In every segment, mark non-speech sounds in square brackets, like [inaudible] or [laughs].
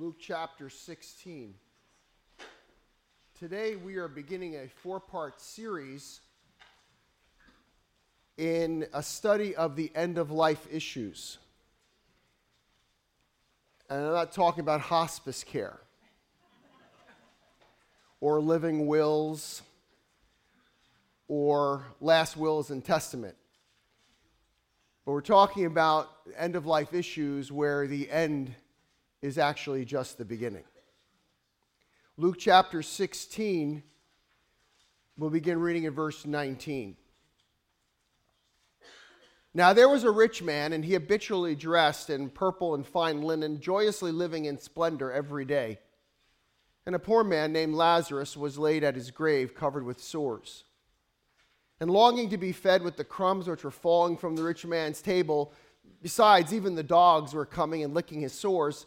Luke chapter 16. Today we are beginning a four part series in a study of the end of life issues. And I'm not talking about hospice care or living wills or last wills and testament. But we're talking about end of life issues where the end is actually just the beginning. Luke chapter 16, we'll begin reading at verse 19. Now there was a rich man, and he habitually dressed in purple and fine linen, joyously living in splendor every day. And a poor man named Lazarus was laid at his grave, covered with sores. And longing to be fed with the crumbs which were falling from the rich man's table, besides, even the dogs were coming and licking his sores.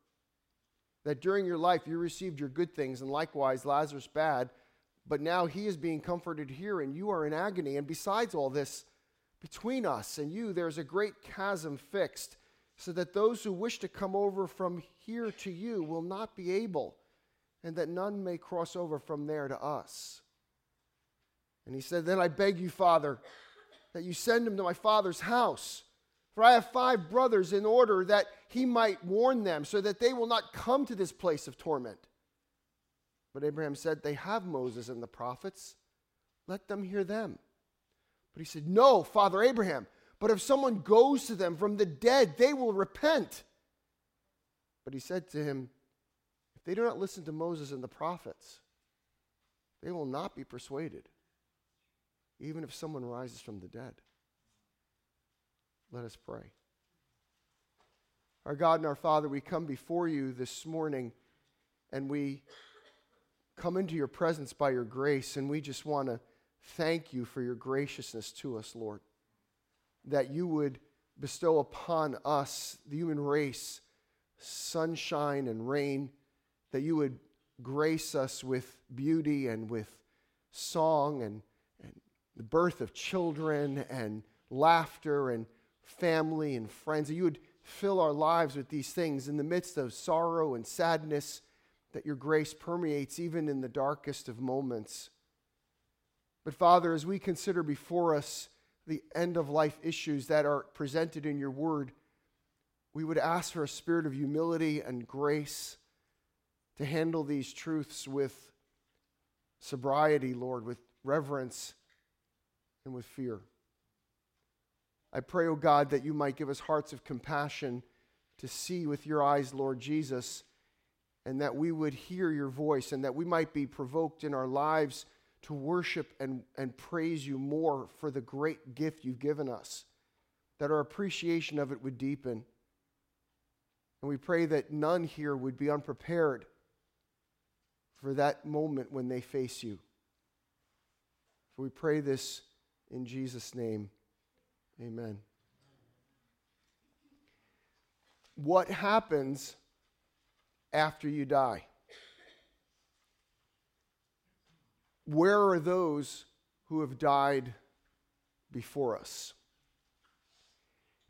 that during your life you received your good things, and likewise Lazarus bad, but now he is being comforted here, and you are in agony. And besides all this, between us and you there is a great chasm fixed, so that those who wish to come over from here to you will not be able, and that none may cross over from there to us. And he said, Then I beg you, Father, that you send him to my father's house. For I have five brothers, in order that he might warn them, so that they will not come to this place of torment. But Abraham said, They have Moses and the prophets. Let them hear them. But he said, No, Father Abraham, but if someone goes to them from the dead, they will repent. But he said to him, If they do not listen to Moses and the prophets, they will not be persuaded, even if someone rises from the dead. Let us pray. Our God and our Father, we come before you this morning and we come into your presence by your grace, and we just want to thank you for your graciousness to us, Lord. That you would bestow upon us, the human race, sunshine and rain, that you would grace us with beauty and with song and, and the birth of children and laughter and family and friends, that you would fill our lives with these things in the midst of sorrow and sadness, that your grace permeates even in the darkest of moments. But Father, as we consider before us the end of life issues that are presented in your word, we would ask for a spirit of humility and grace to handle these truths with sobriety, Lord, with reverence and with fear. I pray, O oh God, that you might give us hearts of compassion to see with your eyes, Lord Jesus, and that we would hear your voice and that we might be provoked in our lives to worship and, and praise you more for the great gift you've given us, that our appreciation of it would deepen. And we pray that none here would be unprepared for that moment when they face you. For we pray this in Jesus' name. Amen. What happens after you die? Where are those who have died before us?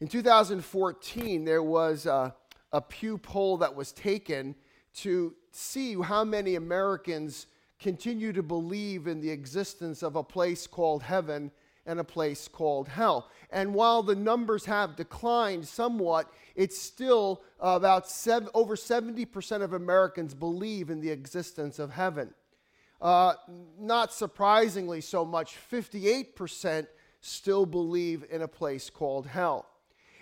In 2014, there was a, a Pew poll that was taken to see how many Americans continue to believe in the existence of a place called heaven and a place called hell. And while the numbers have declined somewhat, it's still about seven, over 70% of Americans believe in the existence of heaven. Uh, not surprisingly, so much, 58% still believe in a place called hell.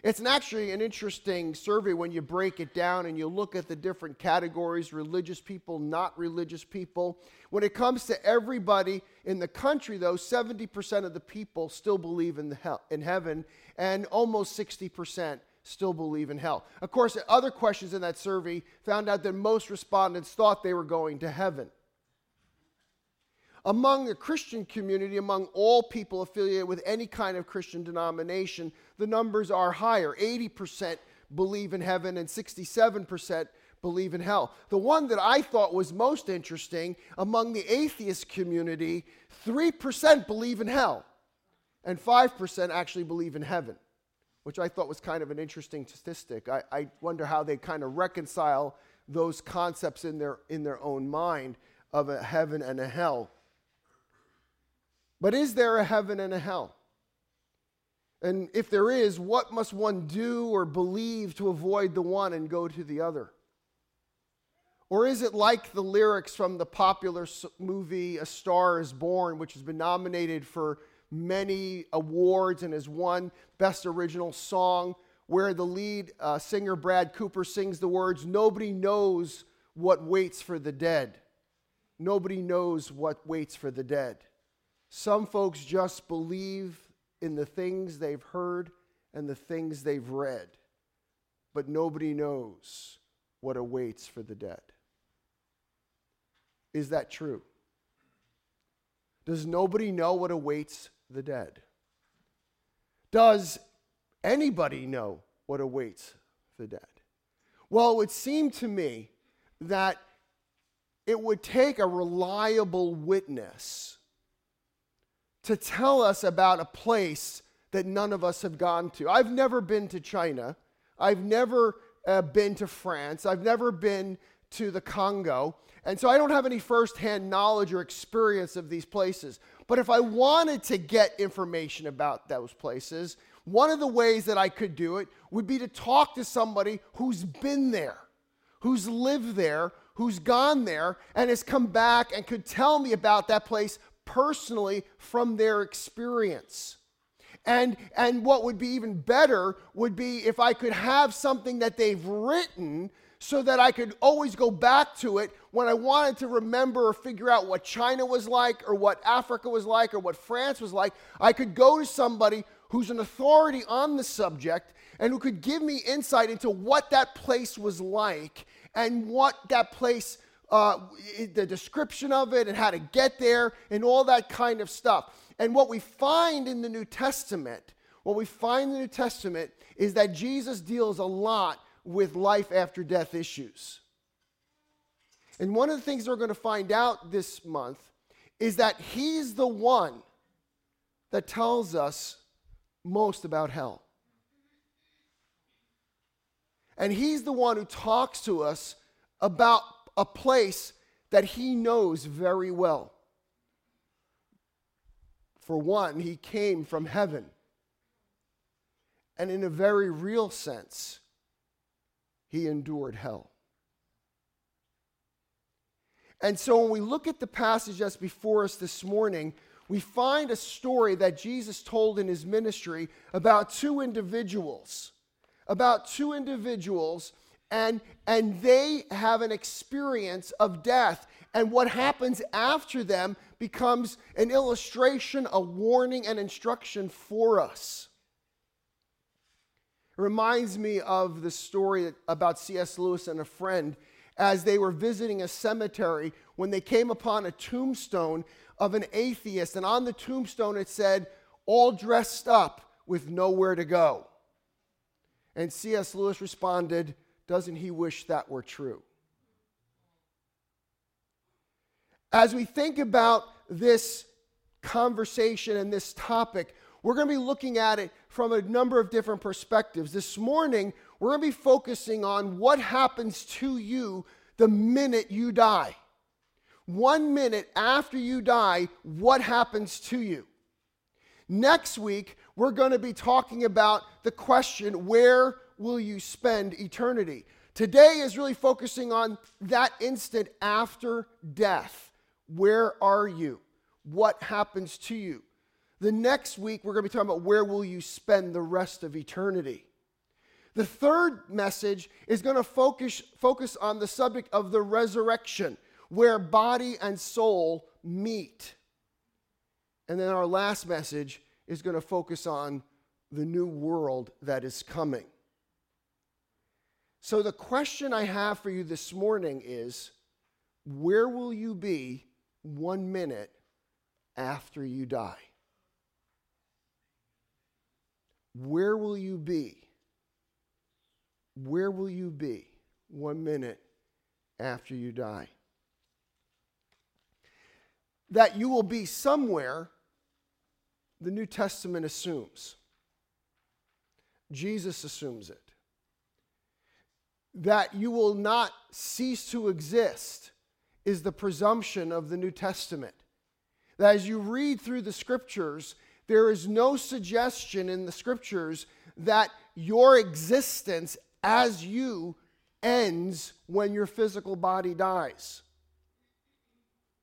It's an actually an interesting survey when you break it down and you look at the different categories religious people, not religious people. When it comes to everybody in the country, though, 70% of the people still believe in, the hell, in heaven, and almost 60% still believe in hell. Of course, other questions in that survey found out that most respondents thought they were going to heaven. Among the Christian community, among all people affiliated with any kind of Christian denomination, the numbers are higher. 80% believe in heaven and 67% believe in hell. The one that I thought was most interesting among the atheist community, 3% believe in hell and 5% actually believe in heaven, which I thought was kind of an interesting statistic. I, I wonder how they kind of reconcile those concepts in their, in their own mind of a heaven and a hell. But is there a heaven and a hell? And if there is, what must one do or believe to avoid the one and go to the other? Or is it like the lyrics from the popular movie A Star is Born, which has been nominated for many awards and has won Best Original Song, where the lead uh, singer Brad Cooper sings the words, Nobody knows what waits for the dead. Nobody knows what waits for the dead. Some folks just believe in the things they've heard and the things they've read, but nobody knows what awaits for the dead. Is that true? Does nobody know what awaits the dead? Does anybody know what awaits the dead? Well, it would seem to me that it would take a reliable witness to tell us about a place that none of us have gone to. I've never been to China. I've never uh, been to France. I've never been to the Congo. And so I don't have any firsthand knowledge or experience of these places. But if I wanted to get information about those places, one of the ways that I could do it would be to talk to somebody who's been there, who's lived there, who's gone there, and has come back and could tell me about that place personally from their experience. And, and what would be even better would be if I could have something that they've written so that I could always go back to it when I wanted to remember or figure out what China was like or what Africa was like or what France was like. I could go to somebody who's an authority on the subject and who could give me insight into what that place was like and what that place uh, the description of it and how to get there and all that kind of stuff. And what we find in the New Testament, what we find in the New Testament is that Jesus deals a lot with life after death issues. And one of the things we're going to find out this month is that he's the one that tells us most about hell. And he's the one who talks to us about a place that he knows very well. For one, he came from heaven. And in a very real sense, he endured hell. And so when we look at the passage that's before us this morning, we find a story that Jesus told in his ministry about two individuals. About two individuals, and, and they have an experience of death. And what happens after them becomes an illustration, a warning, and instruction for us. It reminds me of the story about C.S. Lewis and a friend as they were visiting a cemetery when they came upon a tombstone of an atheist. And on the tombstone it said, All dressed up with nowhere to go. And C.S. Lewis responded, Doesn't he wish that were true? As we think about this conversation and this topic, we're going to be looking at it from a number of different perspectives. This morning, we're going to be focusing on what happens to you the minute you die. One minute after you die, what happens to you? Next week, we're going to be talking about the question where will you spend eternity? Today is really focusing on that instant after death. Where are you? What happens to you? The next week, we're going to be talking about where will you spend the rest of eternity. The third message is going to focus, focus on the subject of the resurrection, where body and soul meet. And then our last message is going to focus on the new world that is coming. So, the question I have for you this morning is where will you be one minute after you die? Where will you be? Where will you be one minute after you die? That you will be somewhere, the New Testament assumes. Jesus assumes it. That you will not cease to exist is the presumption of the New Testament. That as you read through the scriptures, there is no suggestion in the scriptures that your existence as you ends when your physical body dies.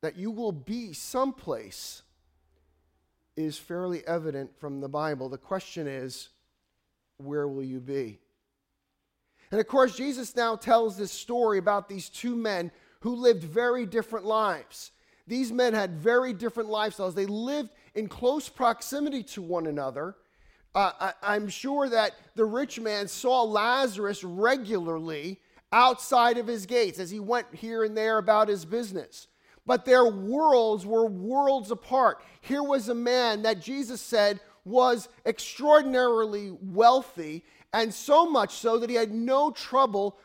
That you will be someplace is fairly evident from the Bible. The question is, where will you be? And of course, Jesus now tells this story about these two men who lived very different lives. These men had very different lifestyles. They lived in close proximity to one another. Uh, I, am sure that the rich man saw Lazarus regularly outside of his gates as he went here and there about his business. But their worlds were worlds apart. Here was a man that Jesus said was extraordinarily wealthy, and so much so that he had no trouble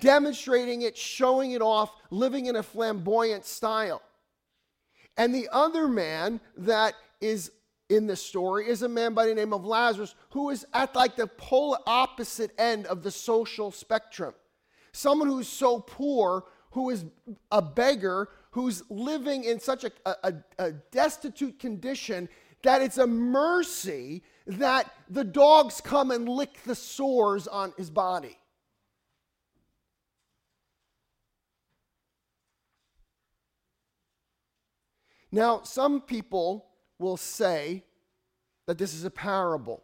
demonstrating it, showing it off, living in a flamboyant style. And the other man that is in the story is a man by the name of Lazarus who is at like the polar opposite end of the social spectrum. Someone who's so poor, who is a beggar, who's living in such a, a, a destitute condition that it's a mercy that the dogs come and lick the sores on his body. Now, some people will say that this is a parable.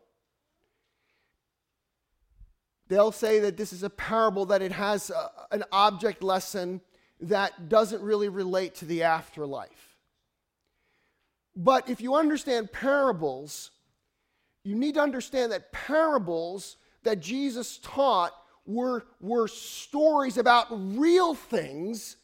They'll say that this is a parable, that it has a, an object lesson that doesn't really relate to the afterlife. But if you understand parables, you need to understand that parables that Jesus taught were, were stories about real things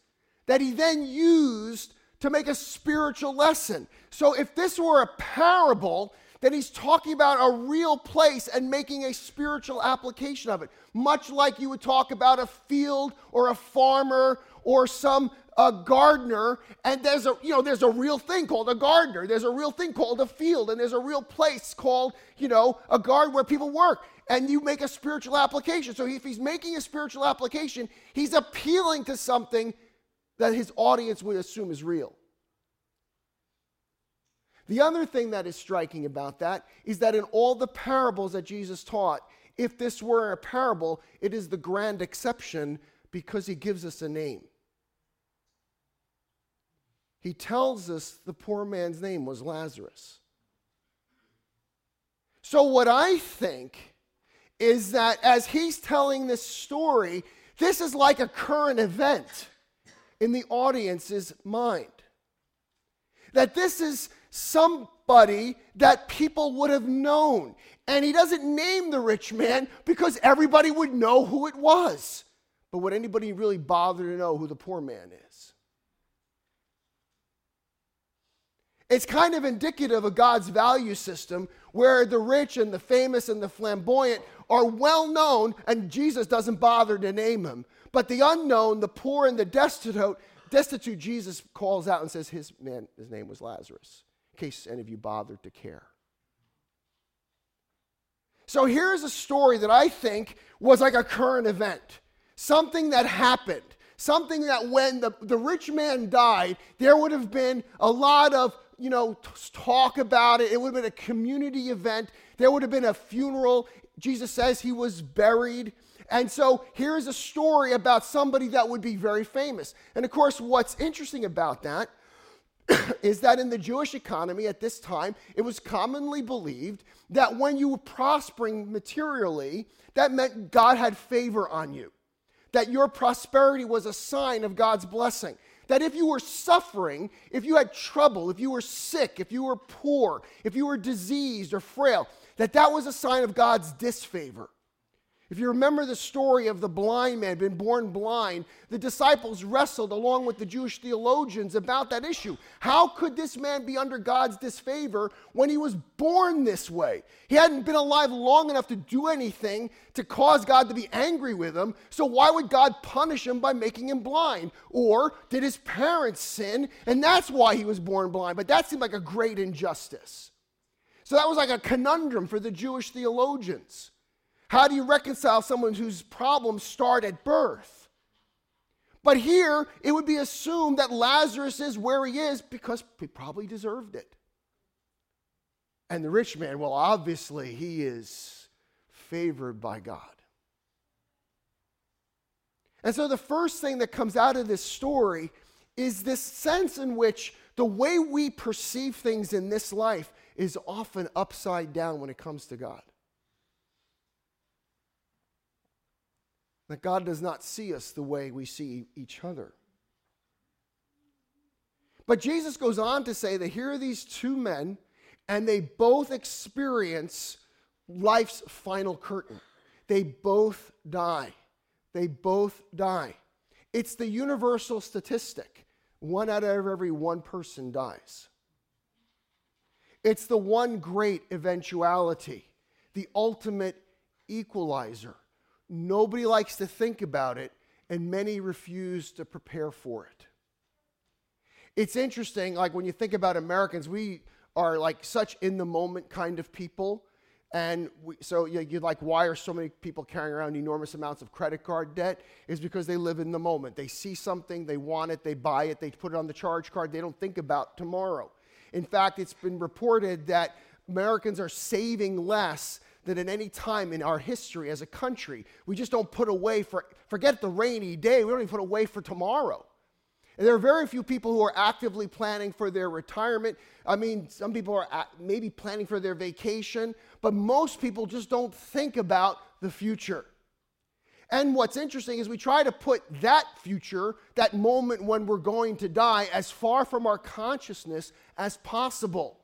that he then used to make a spiritual lesson. So if this were a parable, then he's talking about a real place and making a spiritual application of it. Much like you would talk about a field or a farmer or some a gardener and there's a you know there's a real thing called a gardener there's a real thing called a field and there's a real place called you know a garden where people work and you make a spiritual application so if he's making a spiritual application he's appealing to something that his audience would assume is real. The other thing that is striking about that is that in all the parables that Jesus taught, if this were a parable, it is the grand exception because he gives us a name. He tells us the poor man's name was Lazarus. So, what I think is that as he's telling this story, this is like a current event in the audience's mind. That this is somebody that people would have known. And he doesn't name the rich man because everybody would know who it was. But would anybody really bother to know who the poor man is? It's kind of indicative of God's value system where the rich and the famous and the flamboyant are well known and Jesus doesn't bother to name them. But the unknown, the poor, and the destitute, destitute, Jesus calls out and says his man, his name was Lazarus, in case any of you bothered to care. So here's a story that I think was like a current event, something that happened, something that when the, the rich man died, there would have been a lot of you know, talk about it. It would have been a community event. There would have been a funeral. Jesus says he was buried. And so here's a story about somebody that would be very famous. And of course, what's interesting about that [coughs] is that in the Jewish economy at this time, it was commonly believed that when you were prospering materially, that meant God had favor on you, that your prosperity was a sign of God's blessing. That if you were suffering, if you had trouble, if you were sick, if you were poor, if you were diseased or frail, that that was a sign of God's disfavor. If you remember the story of the blind man been born blind, the disciples wrestled along with the Jewish theologians about that issue. How could this man be under God's disfavor when he was born this way? He hadn't been alive long enough to do anything to cause God to be angry with him, so why would God punish him by making him blind? Or did his parents sin and that's why he was born blind? But that seemed like a great injustice. So that was like a conundrum for the Jewish theologians. How do you reconcile someone whose problems start at birth? But here, it would be assumed that Lazarus is where he is because he probably deserved it. And the rich man, well, obviously, he is favored by God. And so, the first thing that comes out of this story is this sense in which the way we perceive things in this life is often upside down when it comes to God. That God does not see us the way we see each other. But Jesus goes on to say that here are these two men, and they both experience life's final curtain. They both die. They both die. It's the universal statistic one out of every one person dies. It's the one great eventuality, the ultimate equalizer. Nobody likes to think about it, and many refuse to prepare for it. It's interesting, like when you think about Americans, we are like such in the moment kind of people. And we, so you, you're like, why are so many people carrying around enormous amounts of credit card debt? Is because they live in the moment. They see something, they want it, they buy it, they put it on the charge card, they don't think about tomorrow. In fact, it's been reported that Americans are saving less that at any time in our history as a country, we just don't put away for, forget the rainy day, we don't even put away for tomorrow. And there are very few people who are actively planning for their retirement. I mean, some people are maybe planning for their vacation, but most people just don't think about the future. And what's interesting is we try to put that future, that moment when we're going to die, as far from our consciousness as possible.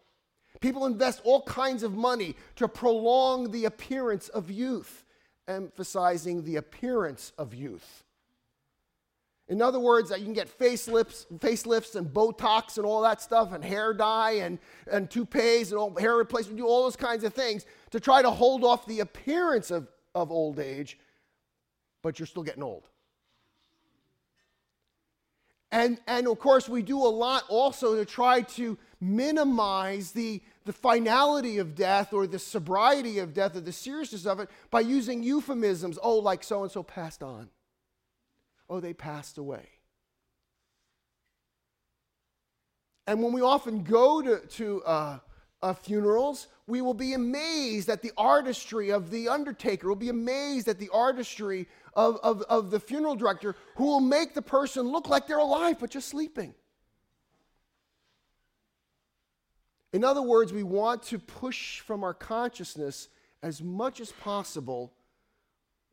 People invest all kinds of money to prolong the appearance of youth, emphasizing the appearance of youth. In other words, you can get facelifts, facelifts and Botox and all that stuff, and hair dye and, and toupees and all, hair replacement, do all those kinds of things to try to hold off the appearance of, of old age, but you're still getting old. And, and of course, we do a lot also to try to minimize the, the finality of death or the sobriety of death or the seriousness of it by using euphemisms. Oh, like so and so passed on. Oh, they passed away. And when we often go to, to uh, uh, funerals, we will be amazed at the artistry of the undertaker. We'll be amazed at the artistry of, of, of the funeral director who will make the person look like they're alive but just sleeping. In other words, we want to push from our consciousness as much as possible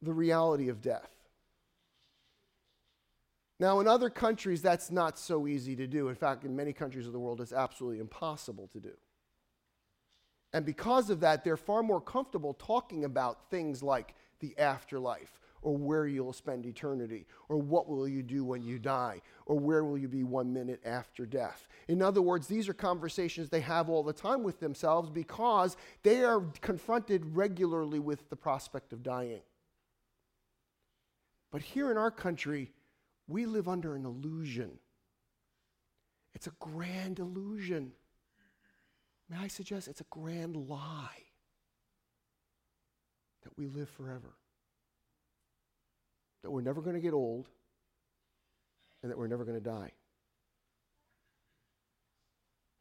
the reality of death. Now, in other countries, that's not so easy to do. In fact, in many countries of the world, it's absolutely impossible to do. And because of that, they're far more comfortable talking about things like the afterlife or where you'll spend eternity, or what will you do when you die, or where will you be one minute after death. In other words, these are conversations they have all the time with themselves because they are confronted regularly with the prospect of dying. But here in our country, we live under an illusion. It's a grand illusion. May I suggest it's a grand lie that we live forever that we're never going to get old and that we're never going to die.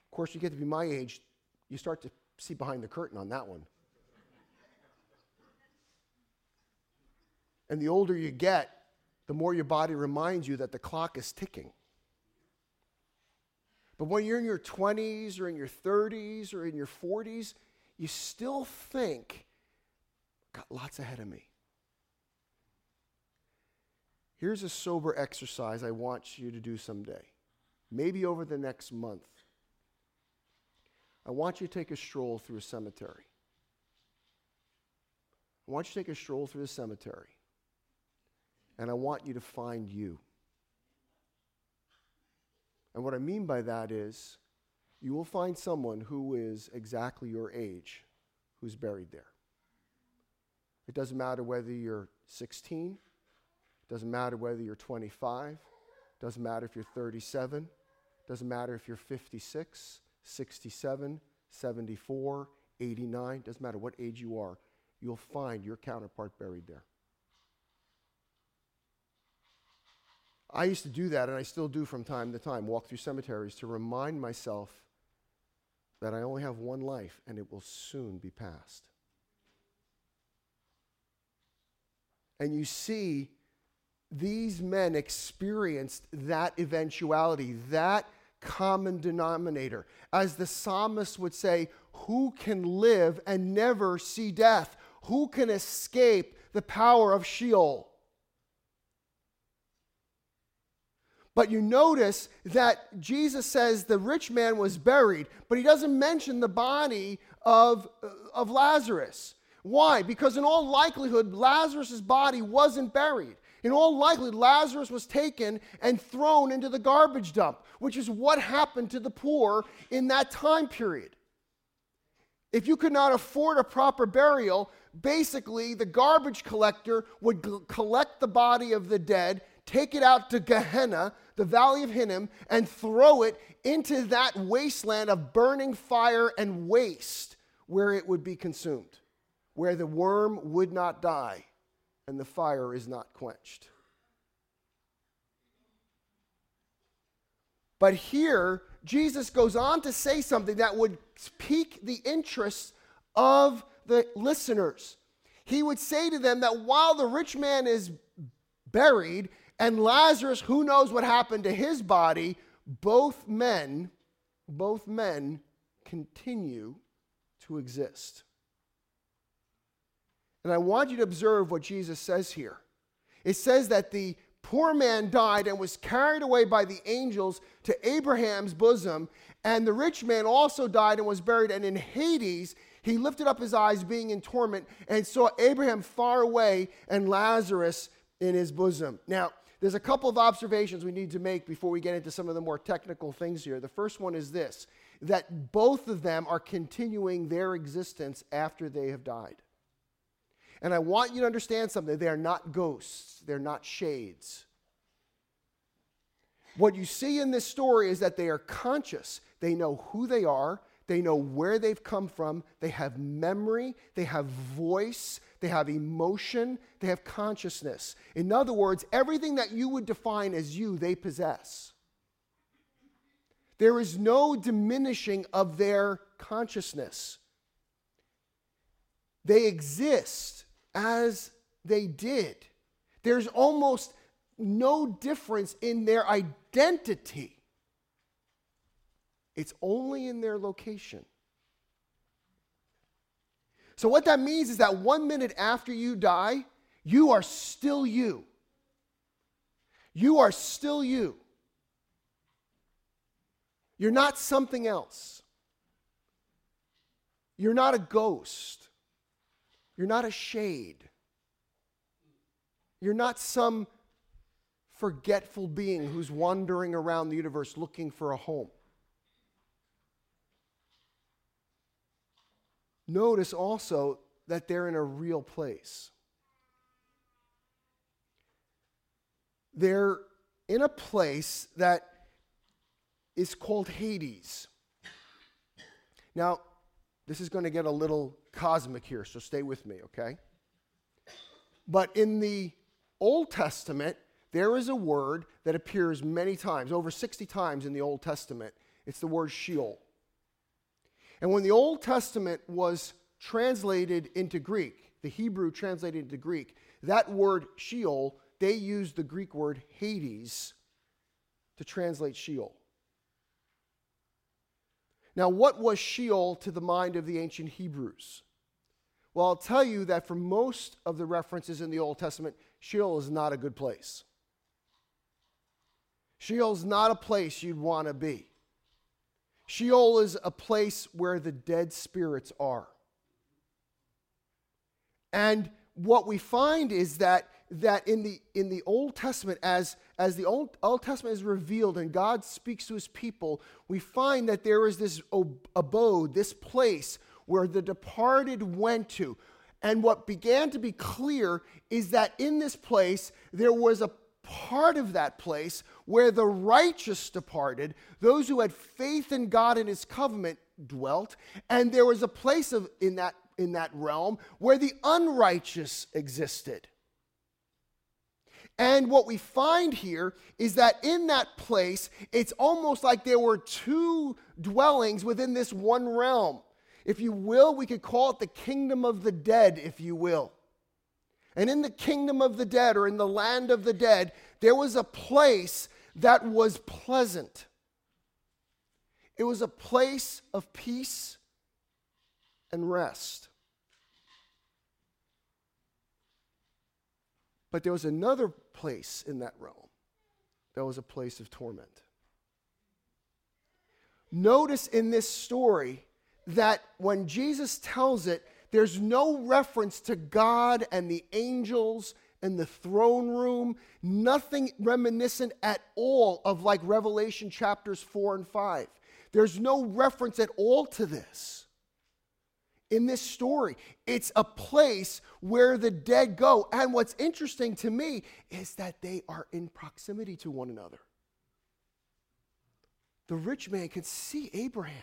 Of course, you get to be my age, you start to see behind the curtain on that one. And the older you get, the more your body reminds you that the clock is ticking. But when you're in your 20s or in your 30s or in your 40s, you still think, got lots ahead of me. Here's a sober exercise I want you to do someday, maybe over the next month. I want you to take a stroll through a cemetery. I want you to take a stroll through the cemetery. And I want you to find you. And what I mean by that is, you will find someone who is exactly your age who's buried there. It doesn't matter whether you're 16, it doesn't matter whether you're 25, doesn't matter if you're 37, doesn't matter if you're 56, 67, 74, 89, doesn't matter what age you are, you'll find your counterpart buried there. I used to do that, and I still do from time to time, walk through cemeteries to remind myself that I only have one life and it will soon be past. And you see, these men experienced that eventuality, that common denominator. As the psalmist would say, Who can live and never see death? Who can escape the power of Sheol? But you notice that Jesus says the rich man was buried, but he doesn't mention the body of, of Lazarus. Why? Because in all likelihood, Lazarus' body wasn't buried. In all likelihood, Lazarus was taken and thrown into the garbage dump, which is what happened to the poor in that time period. If you could not afford a proper burial, basically the garbage collector would g- collect the body of the dead take it out to Gehenna, the valley of Hinnom, and throw it into that wasteland of burning fire and waste where it would be consumed, where the worm would not die and the fire is not quenched. But here, Jesus goes on to say something that would pique the interest of the listeners. He would say to them that while the rich man is buried, and Lazarus, who knows what happened to his body, both men, both men continue to exist. And I want you to observe what Jesus says here. It says that the poor man died and was carried away by the angels to Abraham's bosom, and the rich man also died and was buried, and in Hades he lifted up his eyes, being in torment, and saw Abraham far away and Lazarus in his bosom. Now, there's a couple of observations we need to make before we get into some of the more technical things here. The first one is this that both of them are continuing their existence after they have died. And I want you to understand something they are not ghosts, they're not shades. What you see in this story is that they are conscious, they know who they are, they know where they've come from, they have memory, they have voice, they have emotion, they have consciousness. In other words, everything that you would define as you, they possess. There is no diminishing of their consciousness. They exist as they did. There's almost no difference in their identity. It's only in their location. So, what that means is that one minute after you die, you are still you. You are still you. You're not something else. You're not a ghost. You're not a shade. You're not some forgetful being who's wandering around the universe looking for a home. Notice also that they're in a real place. They're in a place that is called Hades. Now, this is going to get a little cosmic here, so stay with me, okay? But in the Old Testament, there is a word that appears many times, over 60 times in the Old Testament. It's the word Sheol. And when the Old Testament was translated into Greek, the Hebrew translated into Greek, that word Sheol, they used the Greek word Hades to translate Sheol. Now, what was Sheol to the mind of the ancient Hebrews? Well, I'll tell you that for most of the references in the Old Testament, Sheol is not a good place. Sheol is not a place you'd want to be. Sheol is a place where the dead spirits are. And what we find is that that in the in the Old Testament, as as the Old, Old Testament is revealed and God speaks to his people, we find that there is this abode, this place where the departed went to. And what began to be clear is that in this place there was a part of that place where the righteous departed, those who had faith in God and his covenant dwelt, and there was a place of in that in that realm where the unrighteous existed. And what we find here is that in that place, it's almost like there were two dwellings within this one realm. If you will, we could call it the kingdom of the dead, if you will. And in the kingdom of the dead, or in the land of the dead, there was a place that was pleasant. It was a place of peace and rest. But there was another place in that realm that was a place of torment. Notice in this story that when Jesus tells it, there's no reference to God and the angels and the throne room, nothing reminiscent at all of like Revelation chapters 4 and 5. There's no reference at all to this in this story. It's a place where the dead go. And what's interesting to me is that they are in proximity to one another. The rich man can see Abraham.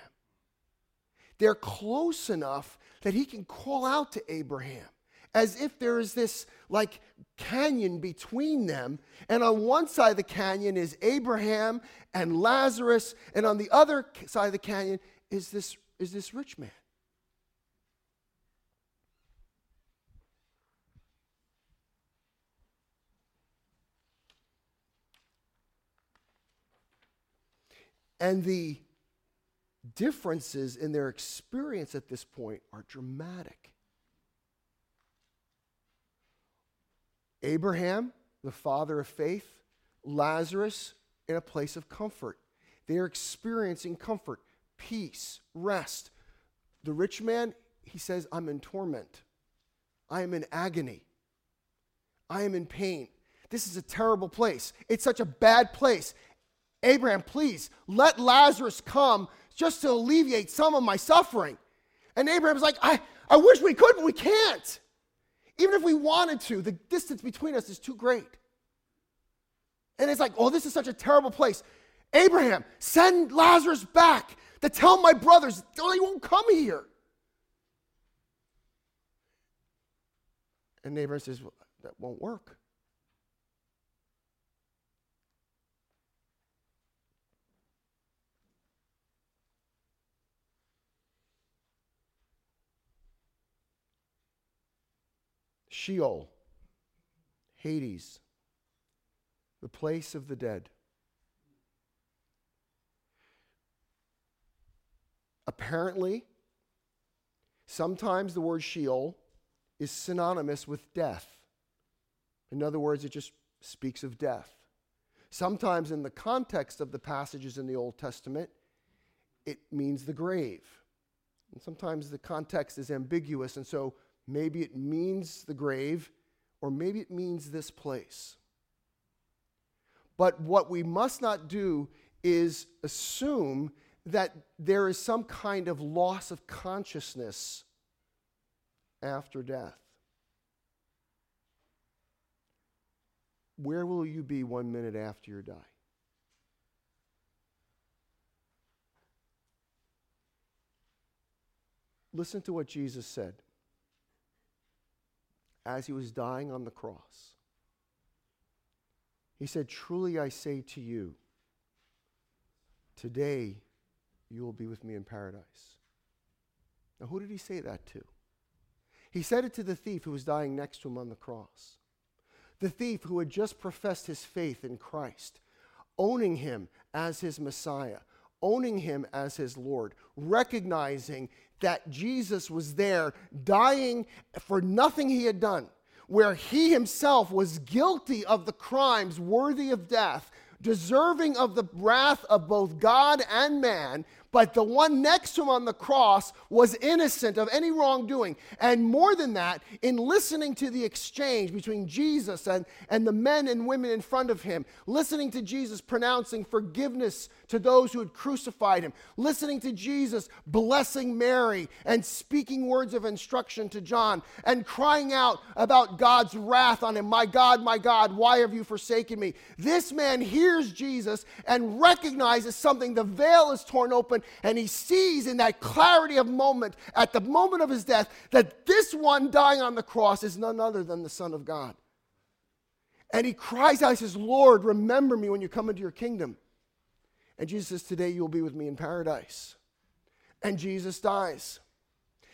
They're close enough that he can call out to Abraham as if there is this like canyon between them. And on one side of the canyon is Abraham and Lazarus, and on the other side of the canyon is this, is this rich man. And the differences in their experience at this point are dramatic. Abraham, the father of faith, Lazarus in a place of comfort. They are experiencing comfort, peace, rest. The rich man, he says, I'm in torment. I am in agony. I am in pain. This is a terrible place. It's such a bad place. Abraham, please let Lazarus come just to alleviate some of my suffering. And Abraham's like, I, I wish we could, but we can't. Even if we wanted to, the distance between us is too great. And it's like, oh, this is such a terrible place. Abraham, send Lazarus back to tell my brothers they won't come here. And Abraham says, well, that won't work. Sheol, Hades, the place of the dead. Apparently, sometimes the word Sheol is synonymous with death. In other words, it just speaks of death. Sometimes, in the context of the passages in the Old Testament, it means the grave. And sometimes the context is ambiguous, and so Maybe it means the grave, or maybe it means this place. But what we must not do is assume that there is some kind of loss of consciousness after death. Where will you be one minute after you die? Listen to what Jesus said as he was dying on the cross. He said, Truly I say to you, today you will be with me in paradise. Now, who did he say that to? He said it to the thief who was dying next to him on the cross. The thief who had just professed his faith in Christ, owning him as his Messiah, owning him as his Lord, recognizing that Jesus was there dying for nothing he had done, where he himself was guilty of the crimes worthy of death, deserving of the wrath of both God and man, But the one next to him on the cross was innocent of any wrongdoing. And more than that, in listening to the exchange between Jesus and, and the men and women in front of him, listening to Jesus pronouncing forgiveness to those who had crucified him, listening to Jesus blessing Mary and speaking words of instruction to John, and crying out about God's wrath on him My God, my God, why have you forsaken me? This man hears Jesus and recognizes something. The veil is torn open, and he sees in that clarity of moment, at the moment of his death, that this one dying on the cross is none other than the Son of God. And he cries out, he says, Lord, remember me when you come into your kingdom. And Jesus says, Today you will be with me in paradise. And Jesus dies.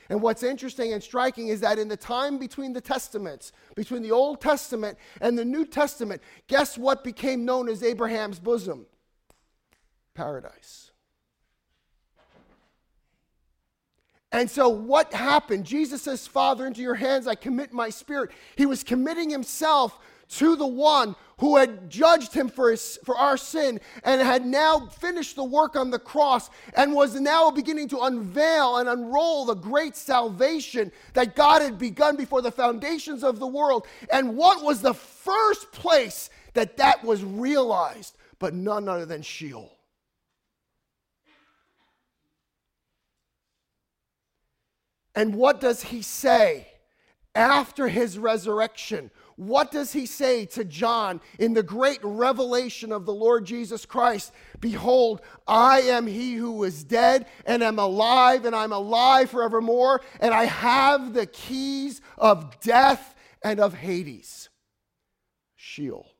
And what's interesting and striking is that in the time between the Testaments, between the Old Testament and the New Testament, guess what became known as Abraham's bosom? Paradise. And so, what happened? Jesus says, Father, into your hands I commit my spirit. He was committing himself to the one who had judged him for, his, for our sin and had now finished the work on the cross and was now beginning to unveil and unroll the great salvation that God had begun before the foundations of the world. And what was the first place that that was realized? But none other than Sheol. And what does he say after his resurrection? What does he say to John in the great revelation of the Lord Jesus Christ? Behold, I am he who was dead and am alive, and I'm alive forevermore, and I have the keys of death and of Hades. Sheol.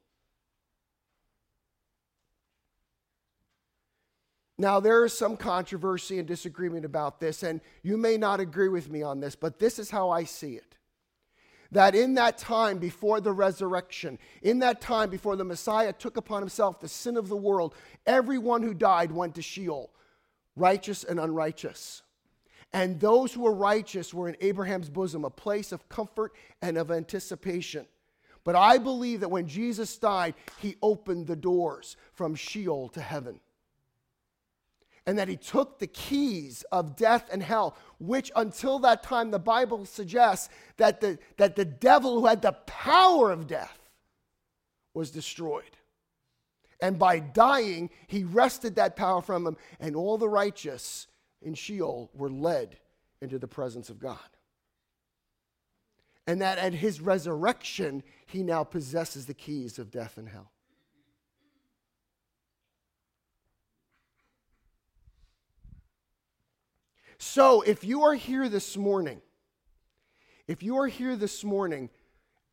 Now, there is some controversy and disagreement about this, and you may not agree with me on this, but this is how I see it that in that time before the resurrection, in that time before the Messiah took upon himself the sin of the world, everyone who died went to Sheol, righteous and unrighteous. And those who were righteous were in Abraham's bosom, a place of comfort and of anticipation. But I believe that when Jesus died, he opened the doors from Sheol to heaven and that he took the keys of death and hell, which until that time the Bible suggests that the, that the devil who had the power of death was destroyed. And by dying, he wrested that power from him, and all the righteous in Sheol were led into the presence of God. And that at his resurrection, he now possesses the keys of death and hell. So if you are here this morning, if you are here this morning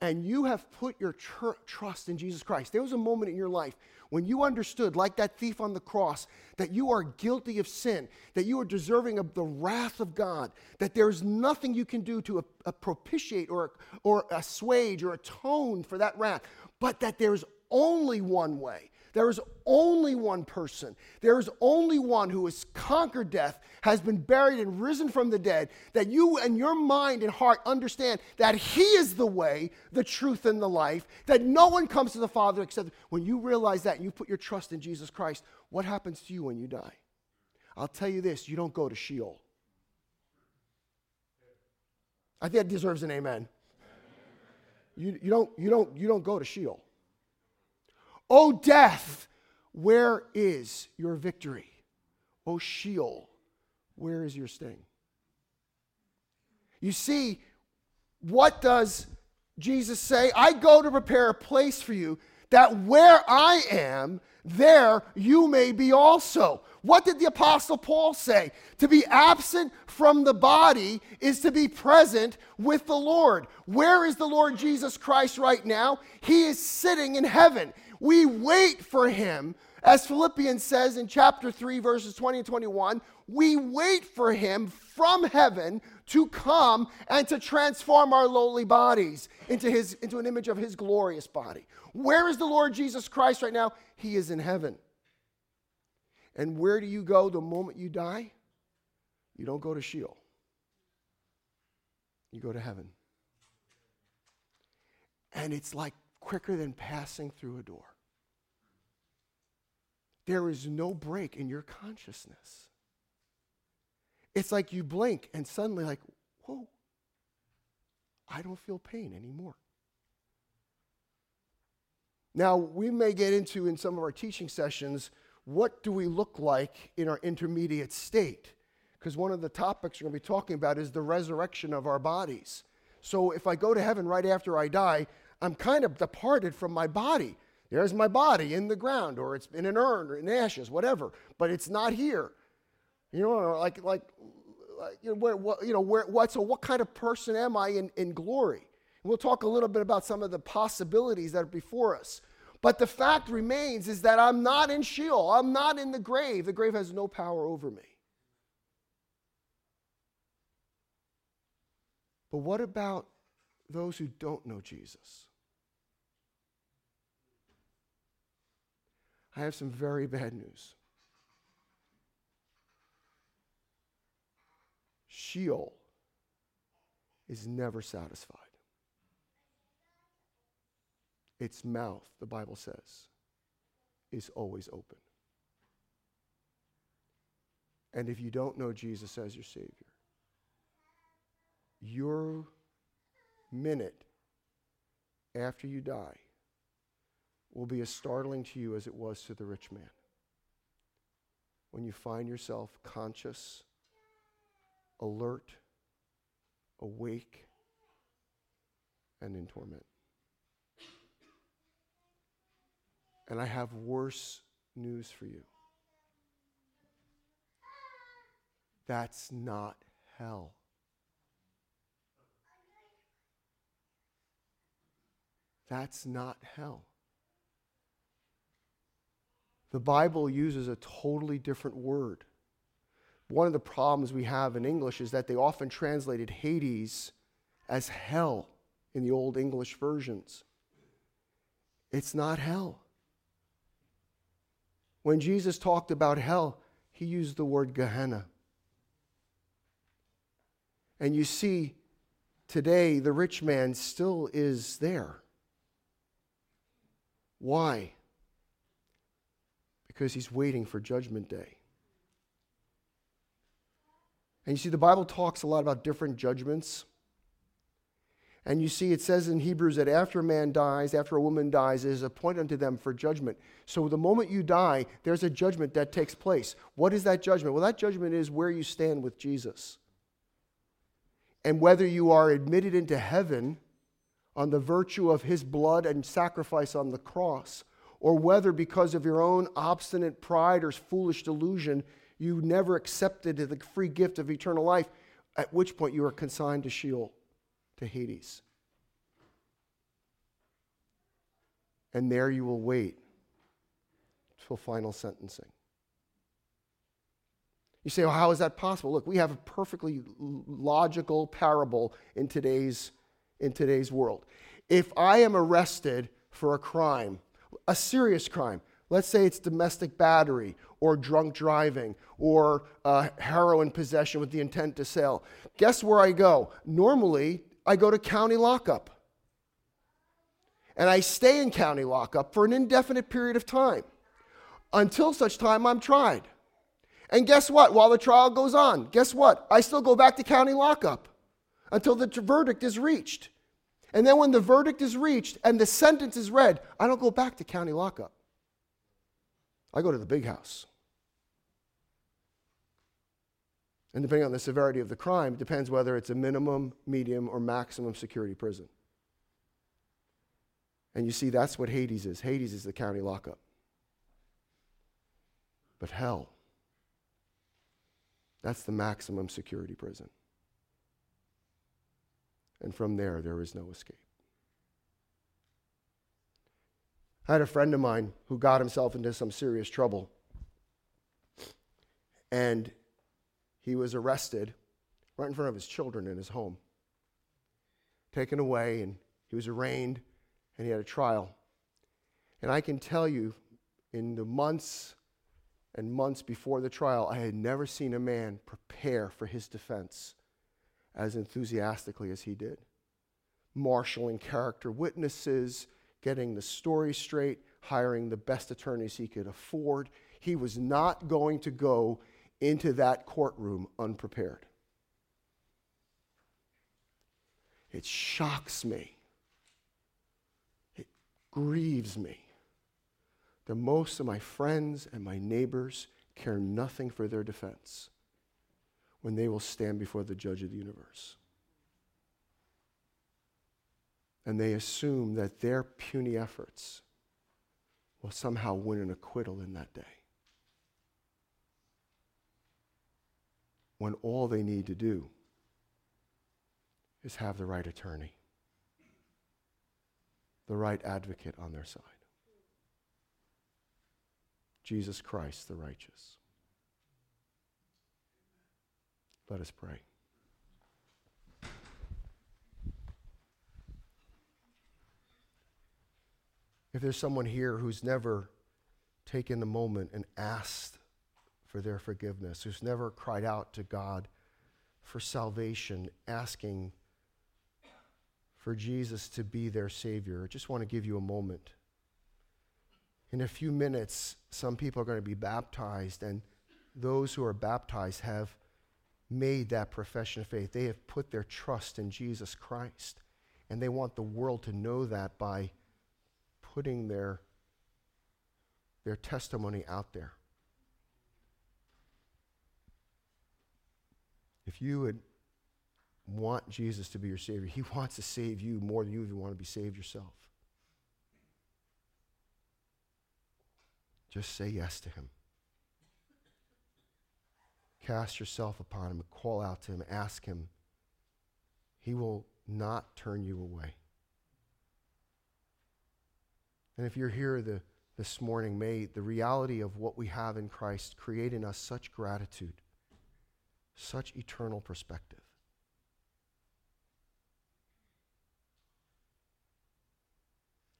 and you have put your tr- trust in Jesus Christ, there was a moment in your life when you understood, like that thief on the cross, that you are guilty of sin, that you are deserving of the wrath of God, that there's nothing you can do to a, a propitiate or, or assuage or atone for that wrath, but that there's only one way there is only one person. There is only one who has conquered death, has been buried, and risen from the dead. That you and your mind and heart understand that He is the way, the truth, and the life. That no one comes to the Father except when you realize that and you put your trust in Jesus Christ. What happens to you when you die? I'll tell you this you don't go to Sheol. I think that deserves an amen. You, you, don't, you, don't, you don't go to Sheol. O death, where is your victory? O Sheol, where is your sting? You see, what does Jesus say? I go to prepare a place for you that where I am, there you may be also. What did the Apostle Paul say? To be absent from the body is to be present with the Lord. Where is the Lord Jesus Christ right now? He is sitting in heaven. We wait for him. As Philippians says in chapter 3, verses 20 and 21, we wait for him from heaven to come and to transform our lowly bodies into, his, into an image of his glorious body. Where is the Lord Jesus Christ right now? He is in heaven. And where do you go the moment you die? You don't go to Sheol, you go to heaven. And it's like quicker than passing through a door. There is no break in your consciousness. it's like you blink and suddenly, like, whoa, I don't feel pain anymore. Now, we may get into in some of our teaching sessions what do we look like in our intermediate state? Because one of the topics we're going to be talking about is the resurrection of our bodies. So if I go to heaven right after I die, I'm kind of departed from my body. There's my body in the ground, or it's in an urn, or in ashes, whatever. But it's not here. You know, like like, like you know, where, what, you know, where, what? So what kind of person am I in, in glory? And we'll talk a little bit about some of the possibilities that are before us. But the fact remains is that I'm not in Sheol. I'm not in the grave. The grave has no power over me. But what about those who don't know Jesus? I have some very bad news. Sheol is never satisfied. Its mouth, the Bible says, is always open. And if you don't know Jesus as your Savior, your minute after you die will be as startling to you as it was to the rich man. When you find yourself conscious, alert, awake, and in torment. And I have worse news for you. That's not hell. That's not hell. The Bible uses a totally different word. One of the problems we have in English is that they often translated Hades as hell in the Old English versions. It's not hell. When Jesus talked about hell, he used the word Gehenna. And you see, today the rich man still is there. Why? Because he's waiting for Judgment Day. And you see, the Bible talks a lot about different judgments. And you see, it says in Hebrews that after a man dies, after a woman dies, it is appointed unto them for judgment. So the moment you die, there's a judgment that takes place. What is that judgment? Well, that judgment is where you stand with Jesus. And whether you are admitted into heaven on the virtue of his blood and sacrifice on the cross, or whether because of your own obstinate pride or foolish delusion, you never accepted the free gift of eternal life, at which point you are consigned to Sheol, to Hades. And there you will wait till final sentencing. You say, well, how is that possible? Look, we have a perfectly logical parable in today's, in today's world. If I am arrested for a crime, a serious crime. Let's say it's domestic battery or drunk driving or uh, heroin possession with the intent to sell. Guess where I go? Normally, I go to county lockup. And I stay in county lockup for an indefinite period of time until such time I'm tried. And guess what? While the trial goes on, guess what? I still go back to county lockup until the verdict is reached. And then when the verdict is reached and the sentence is read, I don't go back to county lockup. I go to the big house. And depending on the severity of the crime, it depends whether it's a minimum, medium, or maximum security prison. And you see, that's what Hades is. Hades is the county lockup. But hell, that's the maximum security prison and from there, there is no escape. I had a friend of mine who got himself into some serious trouble. And he was arrested right in front of his children in his home, taken away, and he was arraigned, and he had a trial. And I can tell you, in the months and months before the trial, I had never seen a man prepare for his defense as enthusiastically as he did. Marshaling character witnesses, getting the story straight, hiring the best attorneys he could afford. He was not going to go into that courtroom unprepared. It shocks me. It grieves me that most of my friends and my neighbors care nothing for their defense when they will stand before the judge of the universe. And they assume that their puny efforts will somehow win an acquittal in that day. When all they need to do is have the right attorney, the right advocate on their side. Jesus Christ, the righteous. Let us pray. If there's someone here who's never taken the moment and asked for their forgiveness, who's never cried out to God for salvation, asking for Jesus to be their Savior, I just want to give you a moment. In a few minutes, some people are going to be baptized, and those who are baptized have made that profession of faith. They have put their trust in Jesus Christ, and they want the world to know that by putting their, their testimony out there. If you would want Jesus to be your Savior, He [laughs] wants to save you more than you even want to be saved yourself. Just say yes to Him. Cast yourself upon Him, call out to Him, ask Him. He will not turn you away. And if you're here the, this morning, may the reality of what we have in Christ create in us such gratitude, such eternal perspective.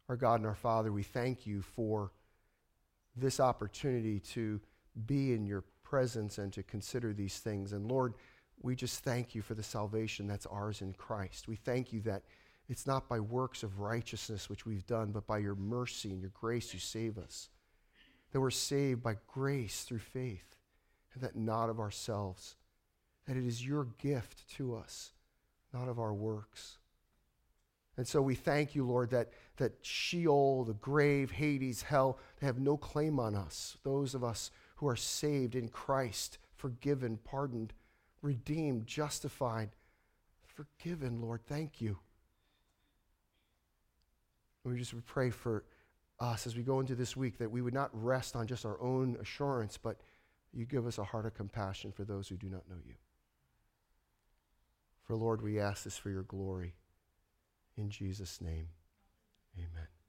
Our God and our Father, we thank you for this opportunity to be in your presence and to consider these things. And Lord, we just thank you for the salvation that's ours in Christ. We thank you that it's not by works of righteousness which we've done, but by your mercy and your grace you save us. That we're saved by grace through faith, and that not of ourselves. That it is your gift to us, not of our works. And so we thank you, Lord, that, that Sheol, the grave, Hades, hell, they have no claim on us. Those of us who are saved in Christ, forgiven, pardoned, redeemed, justified, forgiven, Lord, thank you. We just pray for us as we go into this week that we would not rest on just our own assurance, but you give us a heart of compassion for those who do not know you. For Lord, we ask this for your glory. In Jesus' name, amen.